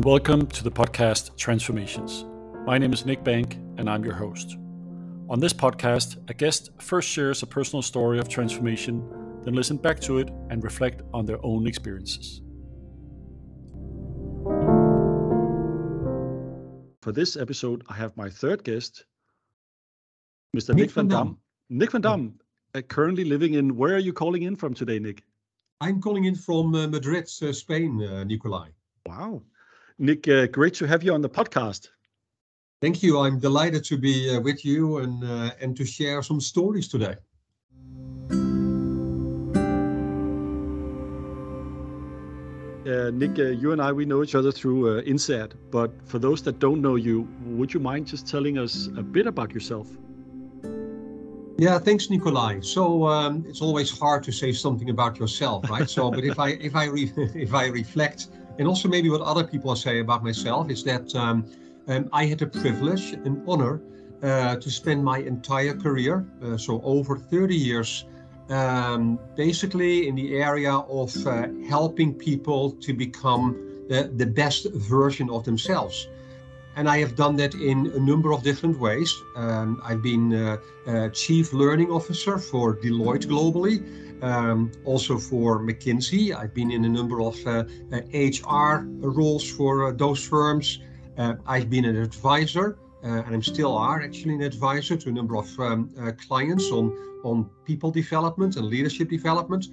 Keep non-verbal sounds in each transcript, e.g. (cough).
Welcome to the podcast Transformations. My name is Nic Banck, and I'm your host. On this podcast, a guest first shares a personal story of transformation, then listen back to it and reflect on their own experiences. For this episode, I have my third guest, Mr. Nick, Nick van Dam. Nick van Dam, uh, currently living in, where are you calling in from today, Nick? I'm calling in from uh, Madrid, uh, Spain, uh, Nicolai. Wow. Nick, uh, great to have you on the podcast. Thank you. I'm delighted to be uh, with you and, and to share some stories today. Uh, Nick, uh, you and I, we know each other through uh, INSEAD, but for those that don't know you, would you mind just telling us a bit about yourself? Yeah, thanks, Nicolai. So um, it's always hard to say something about yourself, right? So, but if I if I re- (laughs) if I reflect, and also maybe what other people say about myself is that um, um, I had the privilege and honor uh, to spend my entire career, uh, so over 30 years, um, basically in the area of uh, helping people to become the, the best version of themselves. And I have done that in a number of different ways. Um, I've been uh, uh, Chief Learning Officer for Deloitte globally, um, also for McKinsey. I've been in a number of HR uh, roles for uh, those firms. Uh, I've been an advisor uh, and I'm still are actually an advisor to a number of um, uh, clients on on people development and leadership development.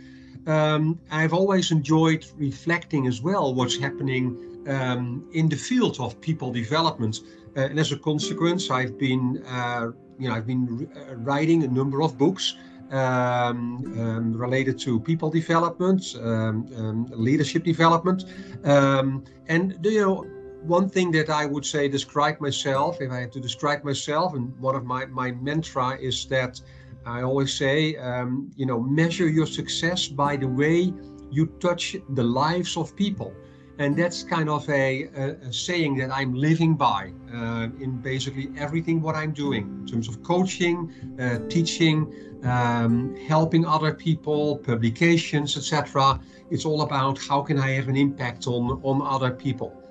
Um, I've always enjoyed reflecting as well what's happening um, in the field of people development, uh, and as a consequence, I've been uh, you know I've been uh, writing a number of books. Um, um, related to people development, um, um, leadership development, um, and you know one thing that I would say describe myself, if I had to describe myself, and one of my, my mantra is that I always say, um, you know, measure your success by the way you touch the lives of people. And that's kind of a, a, a saying that I'm living by uh, in basically everything what I'm doing in terms of coaching, uh, teaching, um, helping other people, publications, etc. It's all about how can I have an impact on on other people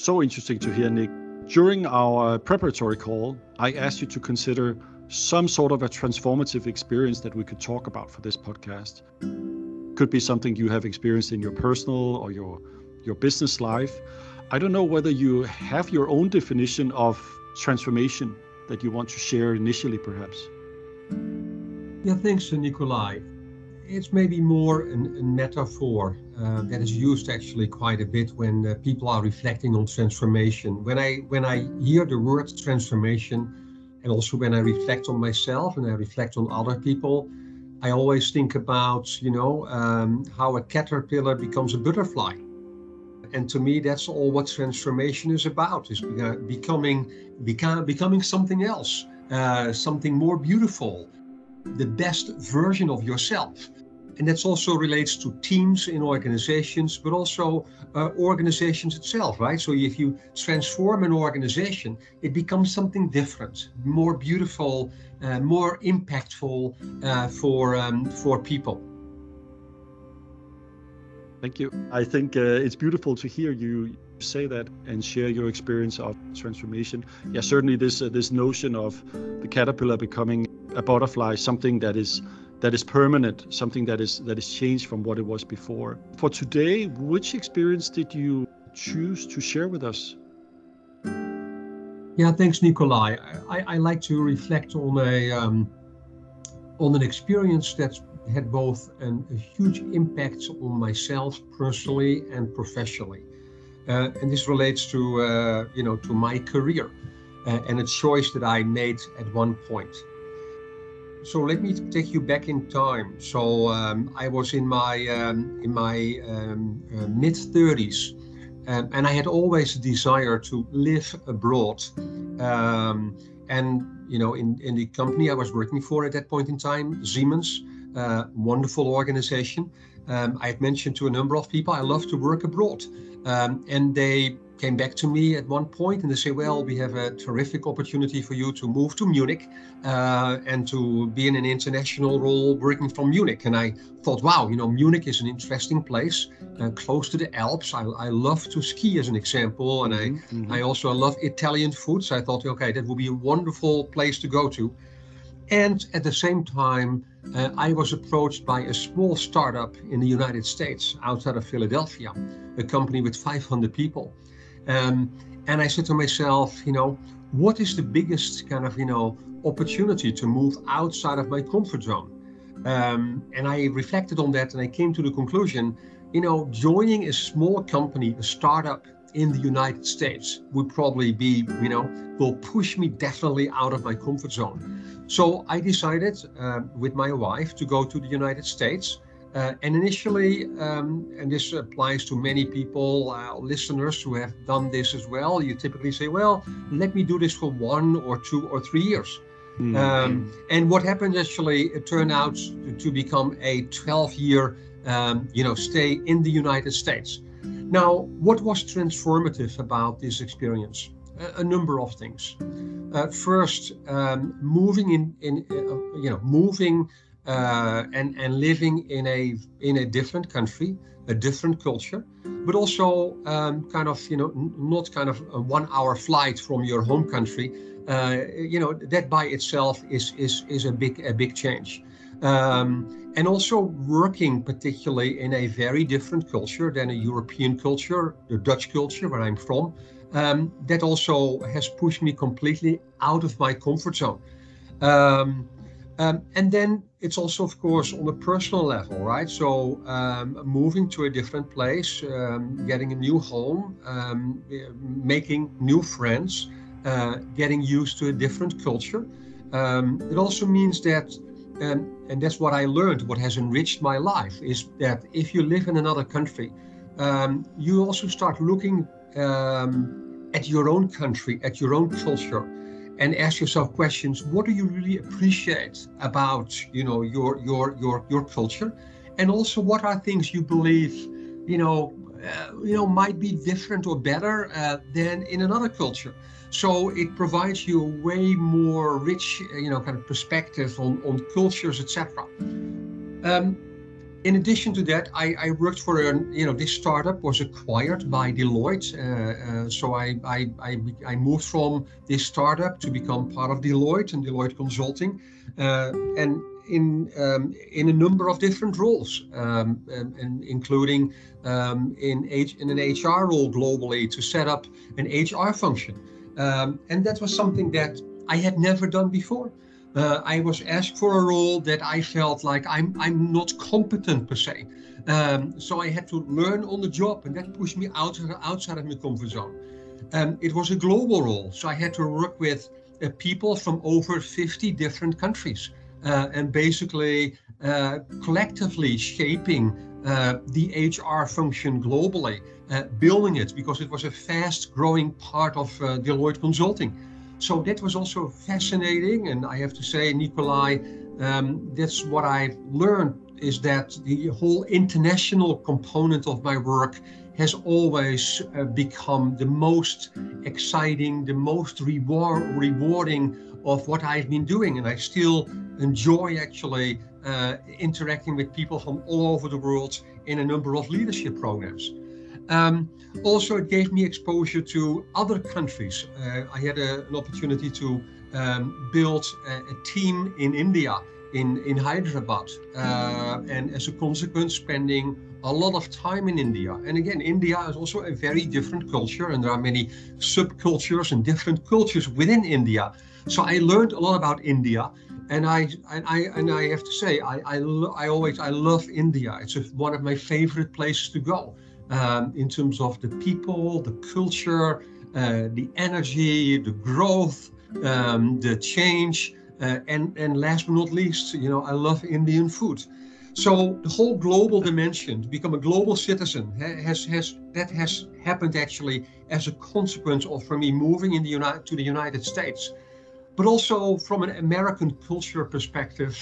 so interesting to hear, Nick. During our preparatory call, I asked you to consider some sort of a transformative experience that we could talk about for this podcast. Could be something you have experienced in your personal or your your business life. I don't know whether you have your own definition of transformation that you want to share initially, perhaps. Yeah, thanks, Nicolai it's maybe more an, a metaphor uh, that is used actually quite a bit when uh, people are reflecting on transformation. When I when I hear the word transformation, and also when I reflect on myself and I reflect on other people, I always think about you know um, how a caterpillar becomes a butterfly. And to me, that's all what transformation is about: is becoming become, becoming something else, uh, something more beautiful, the best version of yourself and that also relates to teams in organizations, but also uh, organizations itself, right? So if you transform an organization, it becomes something different, more beautiful, uh, more impactful uh, for um, for people. Thank you. I think uh, it's beautiful to hear you say that and share your experience of transformation. Yeah, certainly this uh, this notion of the caterpillar becoming a butterfly, something that is that is permanent, something that is that is changed from what it was before. For today, which experience did you choose to share with us? Yeah, thanks, Nicolai. I, I like to reflect on a um, on an experience that had both an, a huge impact on myself personally and professionally, uh, and this relates to uh, you know to my career uh, and a choice that I made at one point. So let me take you back in time. So um, I was in my um, in my um, uh, mid 30s, um, and I had always a desire to live abroad. Um, and you know, in in the company I was working for at that point in time, Siemens, uh, wonderful organization. Um, I had mentioned to a number of people I love to work abroad, and they came back to me at one point and they say, well, we have a terrific opportunity for you to move to Munich uh, and to be in an international role working from Munich. And I thought, wow, you know, Munich is an interesting place, uh, close to the Alps. I, I love to ski as an example. And I, mm-hmm. I also love Italian food. So I thought, okay, that would be a wonderful place to go to. And at the same time, uh, I was approached by a small startup in the United States outside of Philadelphia, a company with 500 people. Um, and I said to myself, you know, what is the biggest kind of, you know, opportunity to move outside of my comfort zone? Um, and I reflected on that and I came to the conclusion, you know, joining a small company, a startup in the United States would probably be, you know, will push me definitely out of my comfort zone. So I decided uh, with my wife to go to the United States uh, and initially, um, and this applies to many people, uh, listeners who have done this as well, you typically say, well, let me do this for one or two or three years. Mm-hmm. Um, and what happened actually, it turned out to, to become a 12 year, um, you know, stay in the United States. Now, what was transformative about this experience? A, a number of things. Uh, first, um, moving in, in uh, you know, moving uh, and and living in a in a different country, a different culture, but also um, kind of you know not kind of a one-hour flight from your home country. Uh, you know that by itself is is is a big a big change. Um, and also working particularly in a very different culture than a European culture, the Dutch culture where I'm from, um, that also has pushed me completely out of my comfort zone. Um, um, and then it's also, of course, on a personal level, right? So um, moving to a different place, um, getting a new home, making new friends, uh, getting used to a different culture. It also means that, um, and that's what I learned, what has enriched my life, is that if you live in another country, you also start looking at your own country, at your own culture and ask yourself questions. What do you really appreciate about you know your your your your culture? And also what are things you believe you know uh, you know might be different or better uh, than in another culture so it provides you a way more rich you know kind of perspective on on cultures etc um, in addition to that, I, I, worked for a, you know, this startup was acquired by Deloitte. Uh, uh, so I, I, I, I, moved from this startup to become part of Deloitte and Deloitte Consulting. Uh, and in, um, in a number of different roles, um, and, and, including um, in, H, in an HR role globally to set up an HR function. Um, and that was something that I had never done before uh, I was asked for a role that I felt like I'm I'm not competent per se. Um, so I had to learn on the job, and that pushed me out outside of my comfort zone. Um, it was a global role, so I had to work with uh, people from over 50 different countries, uh, and basically uh, collectively shaping uh, the HR function globally, building it because it was a fast-growing part of Deloitte Consulting. So that was also fascinating. And I have to say, Nicolai, um, that's what I've learned is that the whole international component of my work has always uh, become the most exciting, the most reward, rewarding of what I've been doing. And I still enjoy actually uh, interacting with people from all over the world in a number of leadership programs. Um, also, it gave me exposure to other countries. Uh, I had a, an opportunity to um, build a, a, team in India, in, in Hyderabad, uh, and as a consequence, spending a lot of time in India. And again, India is also a very different culture, and there are many subcultures and different cultures within India. So I learned a lot about India, and I and I and I have to say, I I, I always I love India. It's one of my favorite places to go um, in terms of the people, the culture, uh, the energy, the growth, um, the change, uh, and and last but not least, you know, I love Indian food. So the whole global dimension, to become a global citizen, has has that has happened actually as a consequence of for me moving in the United to the United States, but also from an American culture perspective.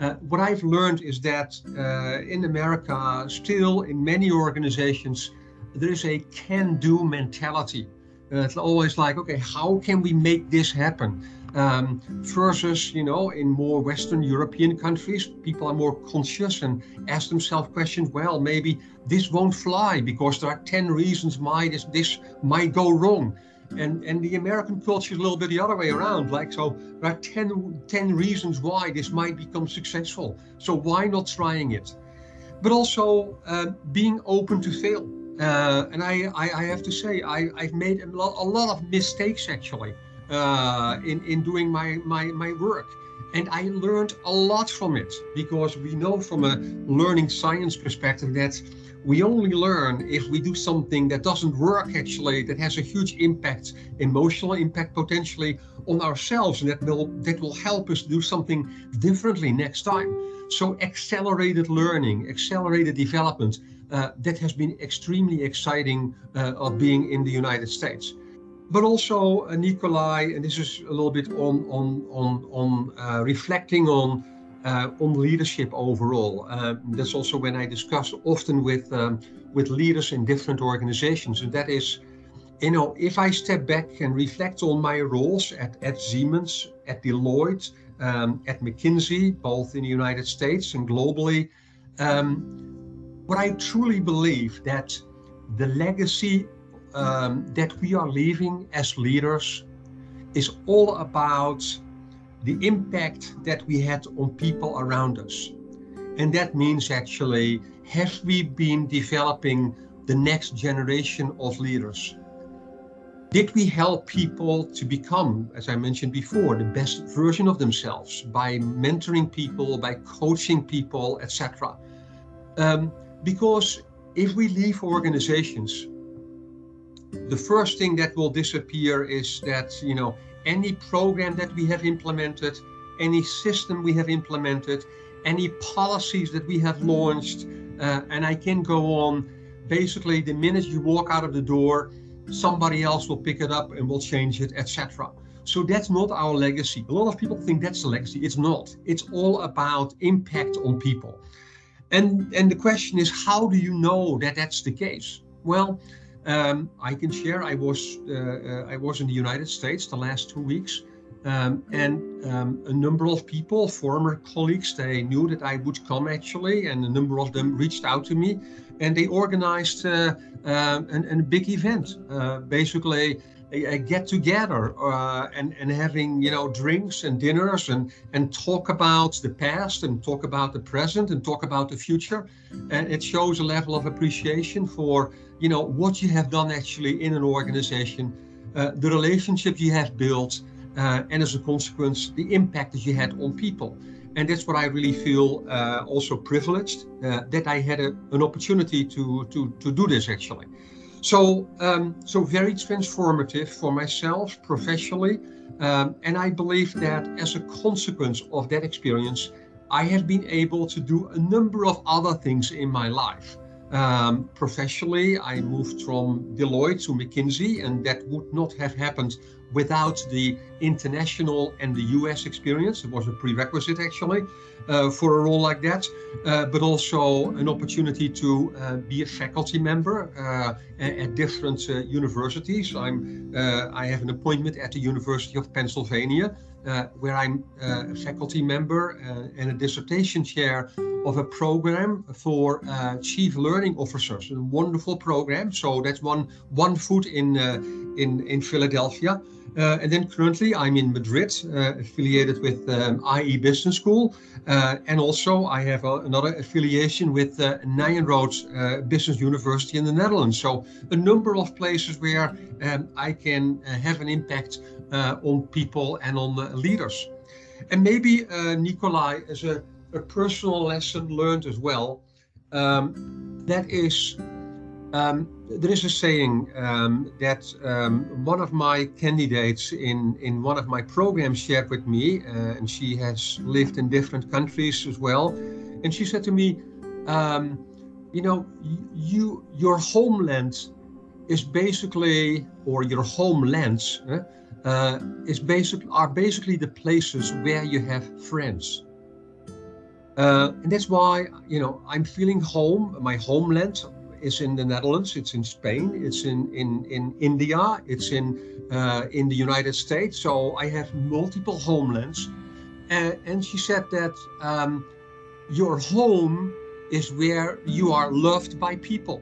Uh, what I've learned is that uh, in America, still in many organizations, there is a can-do mentality. Uh, it's always like, okay, how can we make this happen? Um, versus, you know, in more Western European countries, people are more conscious and ask themselves questions. Well, maybe this won't fly because there are ten reasons why this this might go wrong. And and the American culture is a little bit the other way around. Like so, there are 10, 10 reasons why this might become successful. So why not trying it? But also uh, being open to fail. Uh, and I, I, I, have to say, I, I've made a lot, a lot of mistakes actually uh, in, in doing my, my, my work. And I learned a lot from it because we know from a learning science perspective that we only learn if we do something that doesn't work actually, that has a huge impact, emotional impact potentially on ourselves, and that will that will help us do something differently next time. So accelerated learning, accelerated development, uh, that has been extremely exciting uh, of being in the United States. But also, uh, Nicolai, and this is a little bit on on on on uh, reflecting on uh, on leadership overall. Uh, that's also when I discuss often with um, with leaders in different organizations, and that is, you know, if I step back and reflect on my roles at, at Siemens, at Deloitte, um, at McKinsey, both in the United States and globally, um, what I truly believe that the legacy um, that we are leaving as leaders is all about the impact that we had on people around us. And that means actually, have we been developing the next generation of leaders? Did we help people to become, as I mentioned before, the best version of themselves by mentoring people, by coaching people, etc.? Um, because if we leave organizations, the first thing that will disappear is that, you know, any program that we have implemented, any system we have implemented, any policies that we have launched, uh, and I can go on. Basically, the minute you walk out of the door, somebody else will pick it up and will change it, etc. So that's not our legacy. A lot of people think that's the legacy. It's not. It's all about impact on people. And and the question is, how do you know that that's the case? Well, um, I can share. I was uh, uh, I was in the United States the last two weeks, um, and um, a number of people, former colleagues, they knew that I would come actually, and a number of them reached out to me, and they organized uh, uh, an, an big event, uh, basically a, get together uh, and and having you know drinks and dinners and and talk about the past and talk about the present and talk about the future, and it shows a level of appreciation for you know what you have done actually in an organization, uh, the relationship you have built, uh, and as a consequence, the impact that you had on people. And that's what I really feel uh, also privileged uh, that I had a, an opportunity to, to, to do this actually. So, um, so very transformative for myself professionally. Um, and I believe that as a consequence of that experience, I have been able to do a number of other things in my life. Um, professionally, I moved from Deloitte to McKinsey, and that would not have happened without the international and the US experience. It was a prerequisite actually uh, for a role like that, uh, but also an opportunity to uh, be a faculty member uh, at, different uh, universities. I'm, uh, I have an appointment at the University of Pennsylvania uh, where I'm uh, a faculty member uh, and a dissertation chair of a program for uh, chief learning officers. A wonderful program. So that's one one foot in uh, in in Philadelphia. Uh, and then currently I'm in Madrid, affiliated with um, IE Business School, and also I have a, another affiliation with uh, Business University in the Netherlands. So a number of places where um, I can have an impact on people and on uh, leaders. And maybe uh, Nicolai, as a, a, personal lesson learned as well, um, that is, um, there is a saying um, that um, one of my candidates in, in one of my programs shared with me, and she has lived in different countries as well. And she said to me, um, you know, you your homeland is basically, or your homelands, eh, uh, is basic, are basically the places where you have friends. Uh, and that's why, you know, I'm feeling home, my homeland is in the Netherlands, it's in Spain, it's in in in India, it's in uh, in the United States. So I have multiple homelands, and, and she said that um, your home is where you are loved by people.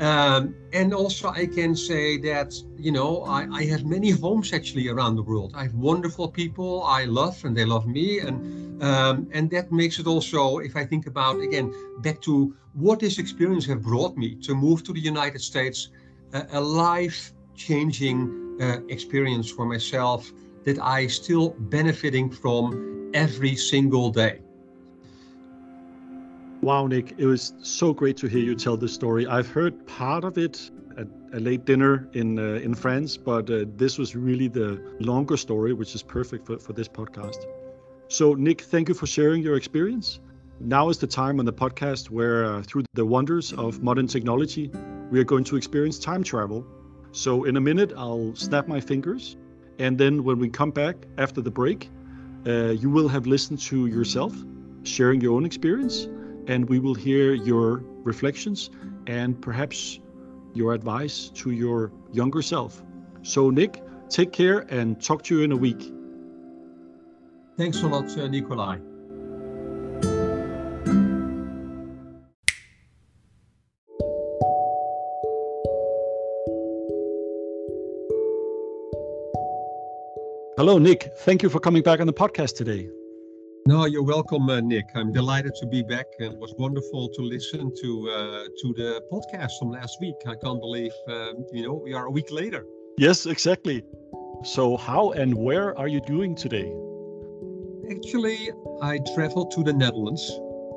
Um, and also, I can say that you know I, I, have many homes actually around the world. I have wonderful people I love, and they love me, and um, and that makes it also. If I think about again back to what this experience have brought me to move to the United States, a, a life-changing uh, experience for myself that I still benefiting from every single day. Wow, Nick, it was so great to hear you tell this story. I've heard part of it a late dinner in uh, in France, but uh, this was really the longer story, which is perfect for, for this podcast. So, Nick, thank you for sharing your experience. Now is the time on the podcast where, uh, through the wonders of modern technology, we are going to experience time travel. So, in a minute, I'll snap my fingers, and then when we come back after the break, uh, you will have listened to yourself sharing your own experience and we will hear your reflections and perhaps your advice to your younger self. So, Nick, take care and talk to you in a week. Thanks a lot, uh, Nicolai. Hello, Nick. Thank you for coming back on the podcast today. No, you're welcome, uh, Nick. I'm delighted to be back, and it was wonderful to listen to uh, to the podcast from last week. I can't believe, um, you know, we are a week later. Yes, exactly. So, how and where are you doing today? Actually, I traveled to the Netherlands.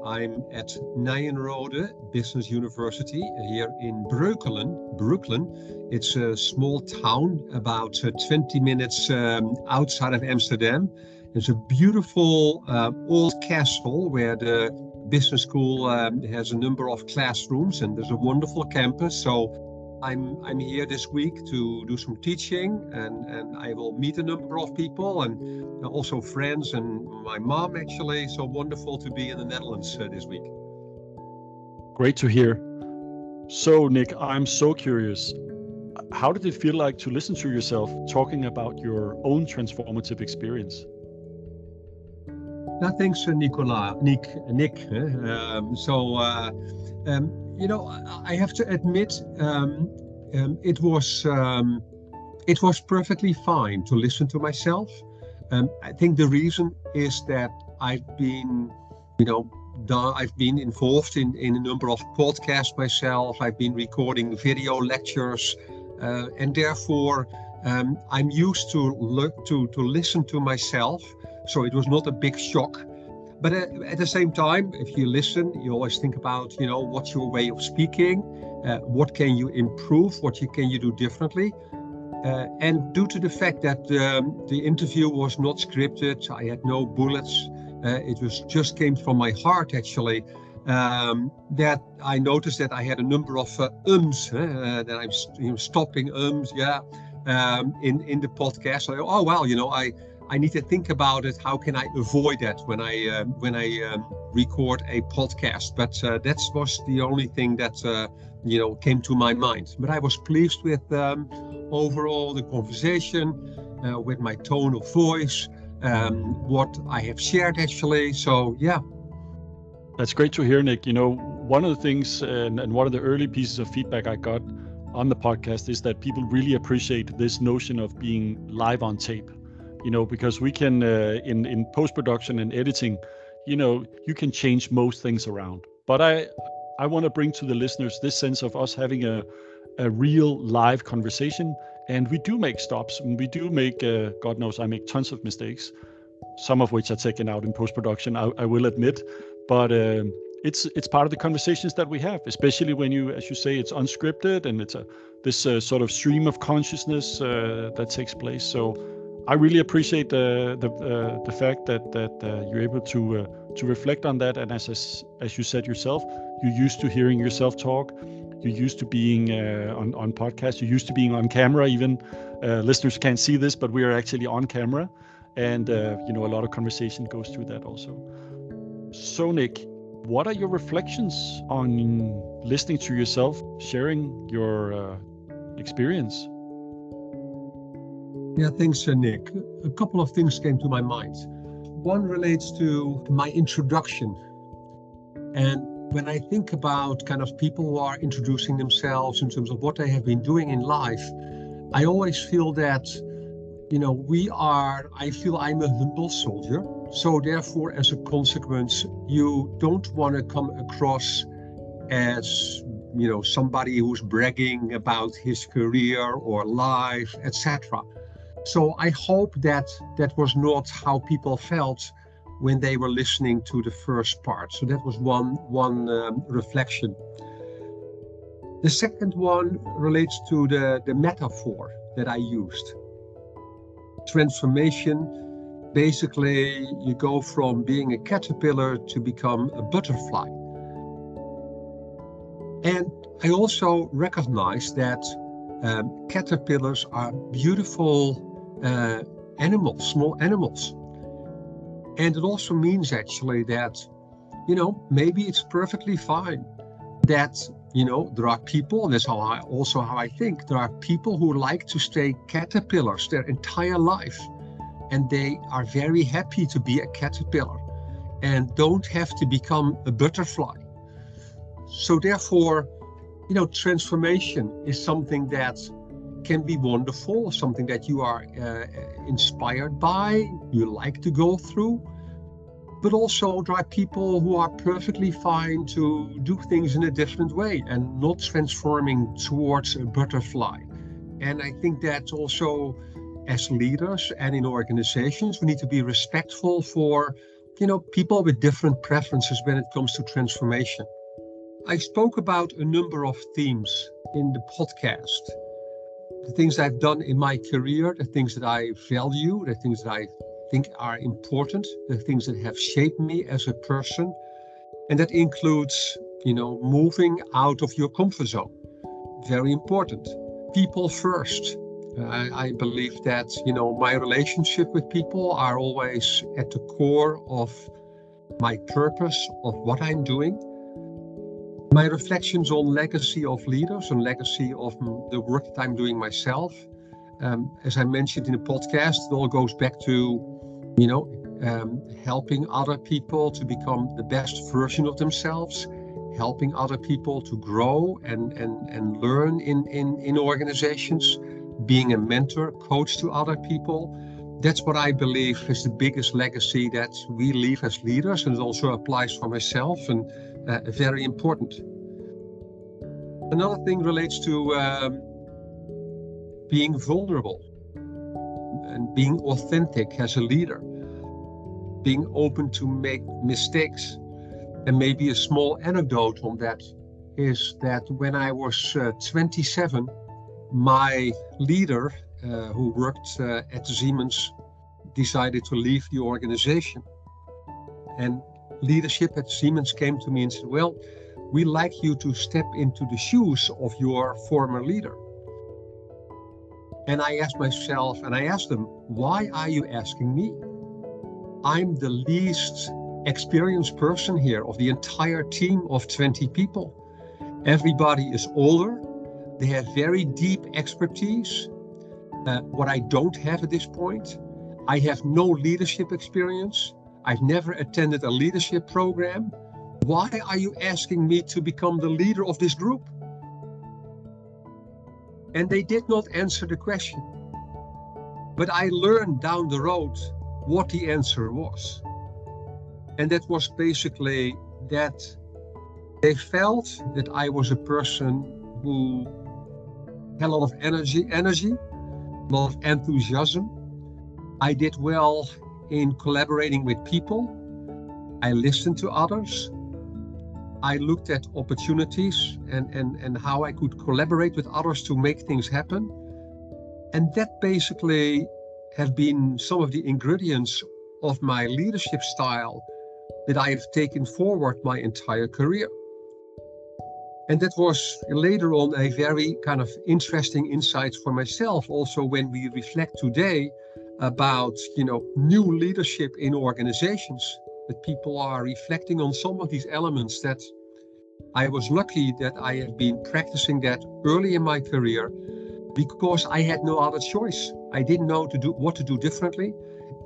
I'm at Nyenrode Business University here in Breukelen. Brooklyn. It's a small town about uh, 20 minutes um, outside of Amsterdam there's a beautiful uh, old castle where the business school um, has a number of classrooms and there's a wonderful campus. So I'm I'm here this week to do some teaching and, and I will meet a number of people and also friends and my mom actually. So wonderful to be in the Netherlands uh, this week. Great to hear. So Nick, I'm so curious. How did it feel like to listen to yourself talking about your own transformative experience? No, thanks, Nicola, Nick, Nick. Um, so, uh, um, you know, I have to admit, um, um it was um, it was perfectly fine to listen to myself. Um, I think the reason is that I've been, you know, I've been involved in, in a number of podcasts myself. I've been recording video lectures, uh, and therefore I'm used to look to to listen to myself so it was not a big shock. But at the same time, if you listen, you always think about, you know, what's your way of speaking? Uh, what can you improve? What you, can you do differently? Uh, and due to the fact that um, the interview was not scripted, I had no bullets. Uh, it was just came from my heart actually. Um, that I noticed that I had a number of uh, ums uh, that I'm stopping ums, yeah, um, in in the podcast. So, oh well, you know, I I need to think about it. How can I avoid that when I uh, when I um, record a podcast? But uh, that was the only thing that uh, you know came to my mind. But I was pleased with um, overall the conversation, uh, with my tone of voice, um, what I have shared actually. So yeah. That's great to hear, Nick. You know, one of the things and, and one of the early pieces of feedback I got on the podcast is that people really appreciate this notion of being live on tape you know because we can uh, in in post production and editing you know you can change most things around. But i i want to bring to the listeners this sense of us having a a real live conversation. And we do make stops and we do make uh, god knows i make tons of mistakes some of which are taken out in post production I, I, will admit. But um, it's it's part of the conversations that we have especially when you as you say it's unscripted and it's a this uh, sort of stream of consciousness uh, that takes place. So I really appreciate the the, uh, the fact that that uh, you're able to uh, to reflect on that. And as as you said yourself, you're used to hearing yourself talk. You're used to being uh, on on podcasts. You're used to being on camera. Even uh, listeners can't see this, but we are actually on camera, and uh, you know a lot of conversation goes through that also. So Nick, what are your reflections on listening to yourself, sharing your experience? Yeah, thanks, uh, Nick. A couple of things came to my mind. One relates to my introduction. And when I think about kind of people who are introducing themselves in terms of what they have been doing in life, I always feel that, you know, we are, I feel I'm a humble soldier. So, therefore, as a consequence, you don't want to come across as, you know, somebody who's bragging about his career or life, etc. So, I hope that that was not how people felt when they were listening to the first part. So that was one one um, reflection. The second one relates to the, the metaphor that I used. Transformation, basically, you go from being a caterpillar to become a butterfly. And I also recognize that um, caterpillars are beautiful uh, animals, small animals. And it also means actually that, you know, maybe it's perfectly fine that you know there are people and that's how i also how i think there are people who like to stay caterpillars their entire life and they are very happy to be a caterpillar and don't have to become a butterfly so therefore you know transformation is something that can be wonderful something that you are uh, inspired by you like to go through but also there are people who are perfectly fine to do things in a different way and not transforming towards a butterfly. And I think that also as leaders and in organizations, we need to be respectful for, you know, people with different preferences when it comes to transformation. I spoke about a number of themes in the podcast. The things I've done in my career, the things that I value, the things that I think are important, the things that have shaped me as a person. And that includes, you know, moving out of your comfort zone. Very important. People first. Uh, I believe that, you know, my relationship with people are always at the core of my purpose of what I'm doing. My reflections on legacy of leaders and legacy of the work that I'm doing myself. Um, as I mentioned in the podcast, it all goes back to you know, um, helping other people to become the best version of themselves, helping other people to grow and, and, and learn in, in, in organizations, being a mentor, coach to other people. That's what I believe is the biggest legacy that we leave as leaders, and it also applies for myself and uh, very important. Another thing relates to um, being vulnerable and being authentic as a leader, being open to make mistakes. And maybe a small anecdote on that is that when I was uh, 27, my leader, uh, who worked uh, at Siemens, decided to leave the organization. And leadership at Siemens came to me and said, Well, we like you to step into the shoes of your former leader. And I asked myself, and I asked them, why are you asking me? I'm the least experienced person here of the entire team of 20 people. Everybody is older, they have very deep expertise. Uh, what I don't have at this point, I have no leadership experience. I've never attended a leadership program. Why are you asking me to become the leader of this group? And they did not answer the question. But I learned down the road what the answer was. And that was basically that they felt that I was a person who had a lot of energy, energy, a lot of enthusiasm. I did well in collaborating with people. I listened to others. I looked at opportunities and, and, and how I could collaborate with others to make things happen. And that basically have been some of the ingredients of my leadership style that I have taken forward my entire career. And that was later on a very kind of interesting insight for myself, also when we reflect today about you know new leadership in organizations that people are reflecting on some of these elements that I was lucky that I have been practicing that early in my career because I had no other choice. I didn't know to do what to do differently.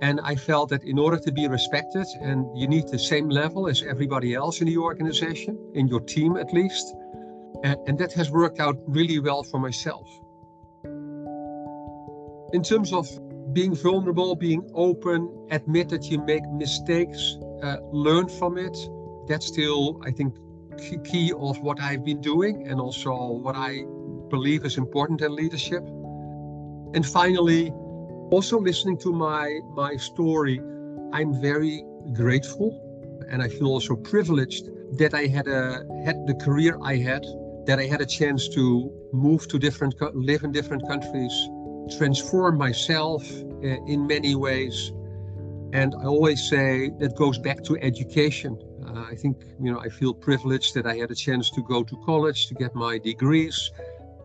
And I felt that in order to be respected, and you need the same level as everybody else in the organization, in your team at least. And, and that has worked out really well for myself. In terms of being vulnerable, being open, admit that you make mistakes, uh, learn from it, that's still, I think, key of what I've been doing and also what I believe is important in leadership. And finally, also listening to my my story, I'm very grateful and I feel also privileged that I had a had the career I had, that I had a chance to move to different live in different countries, transform myself uh, in many ways. And I always say that goes back to education. Uh, I think, you know, I feel privileged that I had a chance to go to college to get my degrees.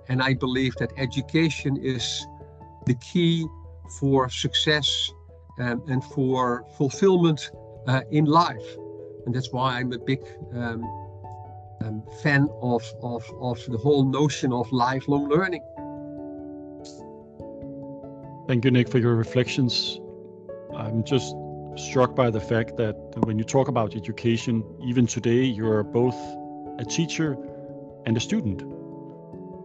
And I believe that education is the key for success um, and for fulfillment uh, in life. And that's why I'm a big um, um, fan of, of, of the whole notion of lifelong learning. Thank you, Nick, for your reflections. I'm just struck by the fact that when you talk about education, even today, you're both a teacher and a student.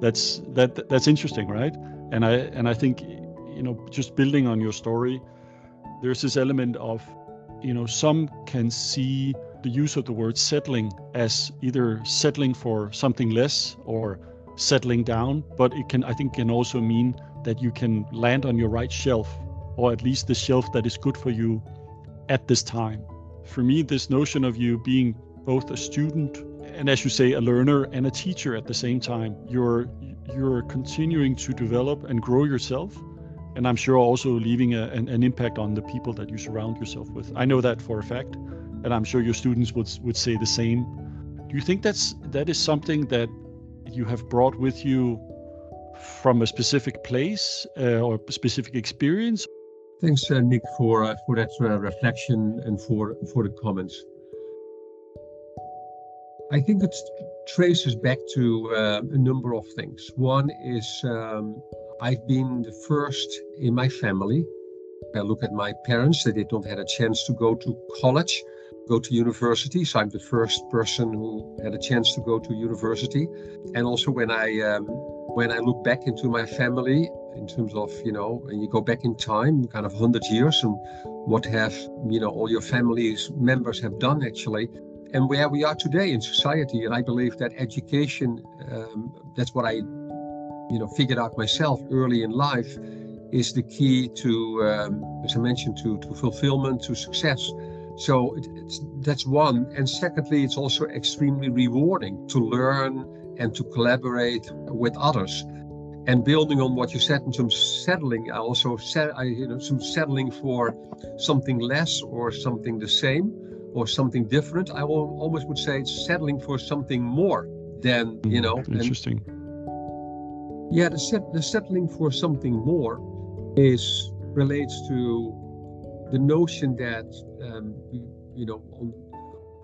That's that that's interesting, right? And I and I think you know just building on your story, there's this element of you know some can see the use of the word settling as either settling for something less or settling down, but it can I think can also mean that you can land on your right shelf or at least the shelf that is good for you at this time. For me, this notion of you being both a student and as you say a learner and a teacher at the same time you're you're continuing to develop and grow yourself and i'm sure also leaving a, an, an, impact on the people that you surround yourself with i know that for a fact and i'm sure your students would would say the same do you think that's that is something that you have brought with you from a specific place uh, or specific experience Thanks, uh, Nick, for uh, for that uh, reflection and for for the comments. I think it traces back to uh, a number of things. One is um, I've been the first in my family. I look at my parents; they did not have a chance to go to college, go to university. So I'm the first person who had a chance to go to university. And also when I um, when I look back into my family, in terms of you know and you go back in time kind of 100 years and what have you know all your family's members have done actually and where we are today in society and i believe that education um, that's what i you know figured out myself early in life is the key to um, as i mentioned to to fulfillment to success so it, that's one and secondly it's also extremely rewarding to learn and to collaborate with others and building on what you said in terms of settling, I also said, I, you know, some settling for something less or something the same or something different. I will, almost would say it's settling for something more than, you know. Mm, interesting. And, yeah, the, set, the settling for something more is relates to the notion that, um, you know,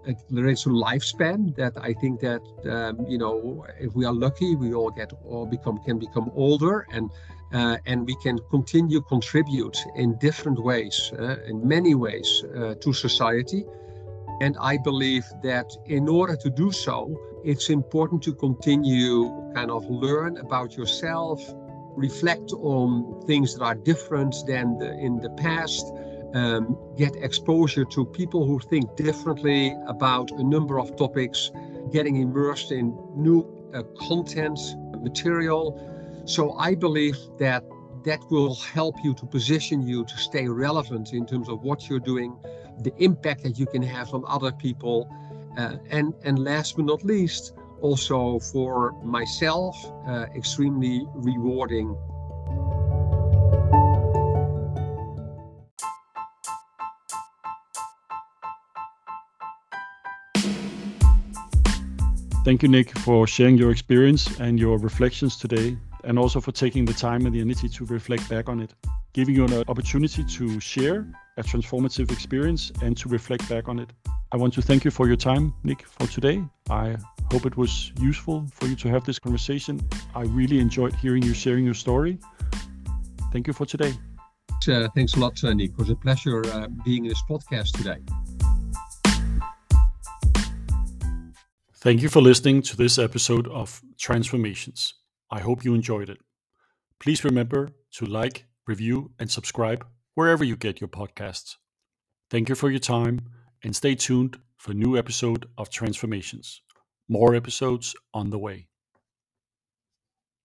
it relates to lifespan that I think that um, you know if we are lucky we all get or become can become older and uh, and we can continue contribute in different ways uh, in many ways uh, to society. And I believe that in order to do so it's important to continue kind of learn about yourself reflect on things that are different than the, in the past um, get exposure to people who think differently about a number of topics, getting immersed in new uh, content, material. So I believe that that will help you to position you to stay relevant in terms of what you're doing, the impact that you can have on other people, uh, and and last but not least, also for myself, uh, extremely rewarding Thank you, Nick, for sharing your experience and your reflections today, and also for taking the time and the energy to reflect back on it, giving you an opportunity to share a transformative experience and to reflect back on it. I want to thank you for your time, Nick, for today. I hope it was useful for you to have this conversation. I really enjoyed hearing you sharing your story. Thank you for today. Uh, thanks a lot, Nick. It was a pleasure uh, being in this podcast today. Thank you for listening to this episode of Transformations. I hope you enjoyed it. Please remember to like, review, and subscribe wherever you get your podcasts. Thank you for your time and stay tuned for new episode of Transformations. More episodes on the way.